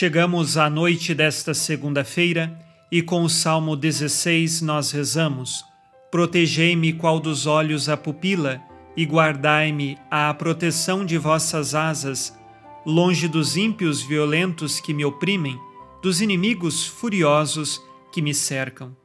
Chegamos à noite desta segunda-feira e com o Salmo 16 nós rezamos: Protegei-me qual dos olhos a pupila e guardai-me à proteção de vossas asas, longe dos ímpios violentos que me oprimem, dos inimigos furiosos que me cercam.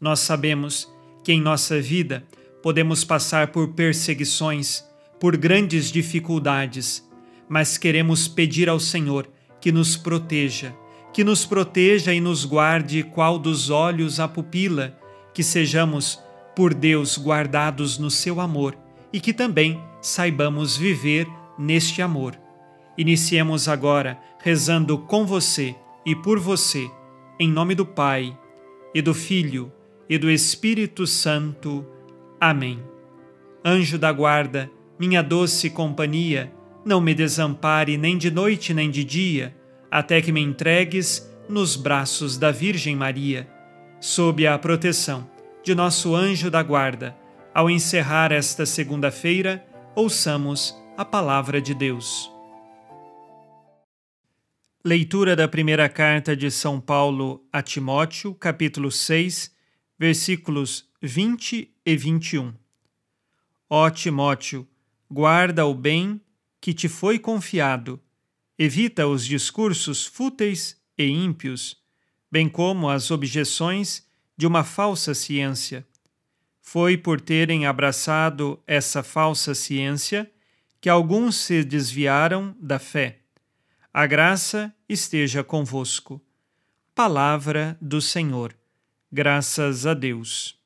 Nós sabemos que em nossa vida podemos passar por perseguições, por grandes dificuldades, mas queremos pedir ao Senhor que nos proteja, que nos proteja e nos guarde qual dos olhos a pupila, que sejamos, por Deus, guardados no seu amor e que também saibamos viver neste amor. Iniciemos agora rezando com você e por você, em nome do Pai, e do Filho, e do Espírito Santo. Amém. Anjo da guarda, minha doce companhia, não me desampare nem de noite nem de dia, até que me entregues nos braços da Virgem Maria. Sob a proteção de nosso anjo da guarda, ao encerrar esta segunda-feira, ouçamos a palavra de Deus. Leitura da primeira carta de São Paulo a Timóteo, capítulo 6, versículos 20 e 21. Ó Timóteo, guarda o bem que te foi confiado, evita os discursos fúteis e ímpios, bem como as objeções de uma falsa ciência. Foi por terem abraçado essa falsa ciência que alguns se desviaram da fé a graça esteja convosco. Palavra do Senhor. Graças a Deus.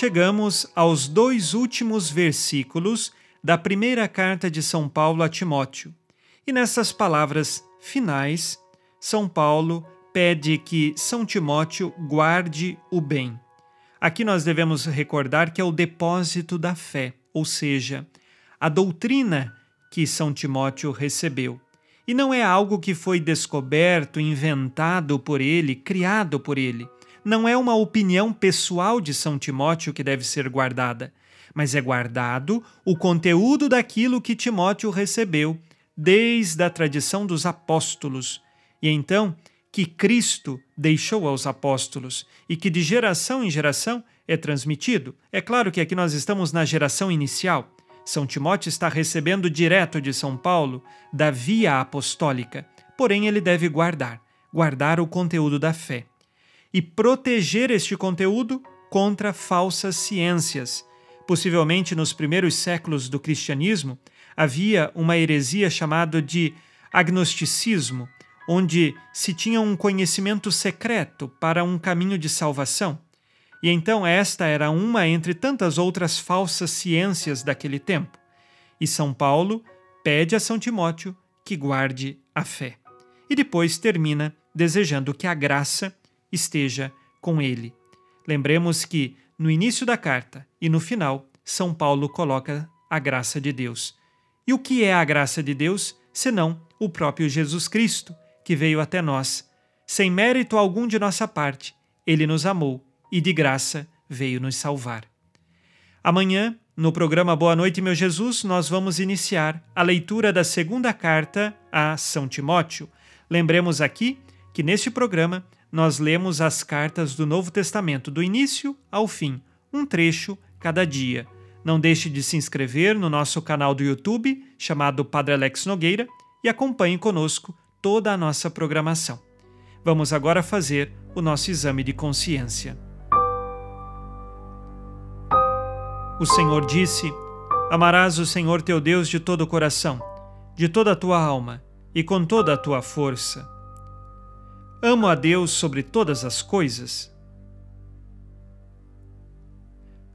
Chegamos aos dois últimos versículos da primeira carta de São Paulo a Timóteo. E nessas palavras finais, São Paulo pede que São Timóteo guarde o bem. Aqui nós devemos recordar que é o depósito da fé, ou seja, a doutrina que São Timóteo recebeu. E não é algo que foi descoberto, inventado por ele, criado por ele. Não é uma opinião pessoal de São Timóteo que deve ser guardada, mas é guardado o conteúdo daquilo que Timóteo recebeu desde a tradição dos apóstolos. E então que Cristo deixou aos apóstolos e que de geração em geração é transmitido. É claro que aqui nós estamos na geração inicial. São Timóteo está recebendo direto de São Paulo da via apostólica, porém ele deve guardar, guardar o conteúdo da fé e proteger este conteúdo contra falsas ciências. Possivelmente nos primeiros séculos do cristianismo havia uma heresia chamada de agnosticismo, onde se tinha um conhecimento secreto para um caminho de salvação. E então esta era uma entre tantas outras falsas ciências daquele tempo. E São Paulo pede a São Timóteo que guarde a fé. E depois termina desejando que a graça esteja com ele. Lembremos que no início da carta e no final, São Paulo coloca a graça de Deus. E o que é a graça de Deus, senão o próprio Jesus Cristo? que veio até nós. Sem mérito algum de nossa parte, ele nos amou e de graça veio nos salvar. Amanhã, no programa Boa Noite, meu Jesus, nós vamos iniciar a leitura da segunda carta a São Timóteo. Lembremos aqui que neste programa nós lemos as cartas do Novo Testamento, do início ao fim, um trecho cada dia. Não deixe de se inscrever no nosso canal do YouTube, chamado Padre Alex Nogueira, e acompanhe conosco toda a nossa programação. Vamos agora fazer o nosso exame de consciência. O Senhor disse: Amarás o Senhor teu Deus de todo o coração, de toda a tua alma e com toda a tua força. Amo a Deus sobre todas as coisas?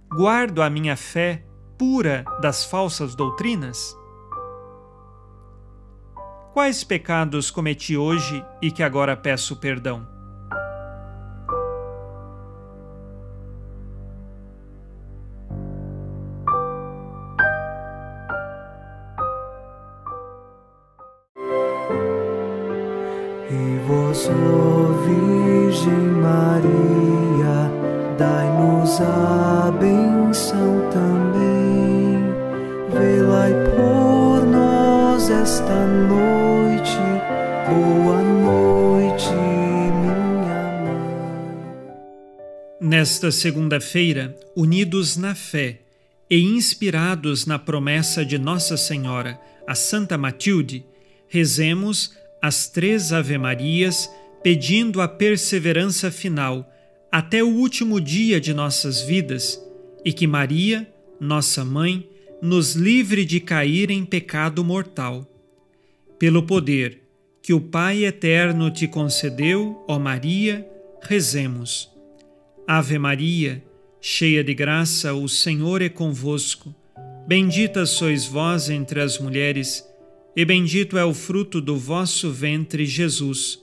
Guardo a minha fé pura das falsas doutrinas? Quais pecados cometi hoje e que agora peço perdão? Virgem Maria, dai-nos a benção também. Velai por nós esta noite. Boa noite, minha mãe. Nesta segunda-feira, unidos na fé e inspirados na promessa de Nossa Senhora, a Santa Matilde, rezemos as três Ave-Marias, pedindo a perseverança final até o último dia de nossas vidas e que Maria, nossa mãe, nos livre de cair em pecado mortal. Pelo poder que o Pai eterno te concedeu, ó Maria, rezemos. Ave Maria, cheia de graça, o Senhor é convosco. Bendita sois vós entre as mulheres e bendito é o fruto do vosso ventre, Jesus.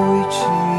meu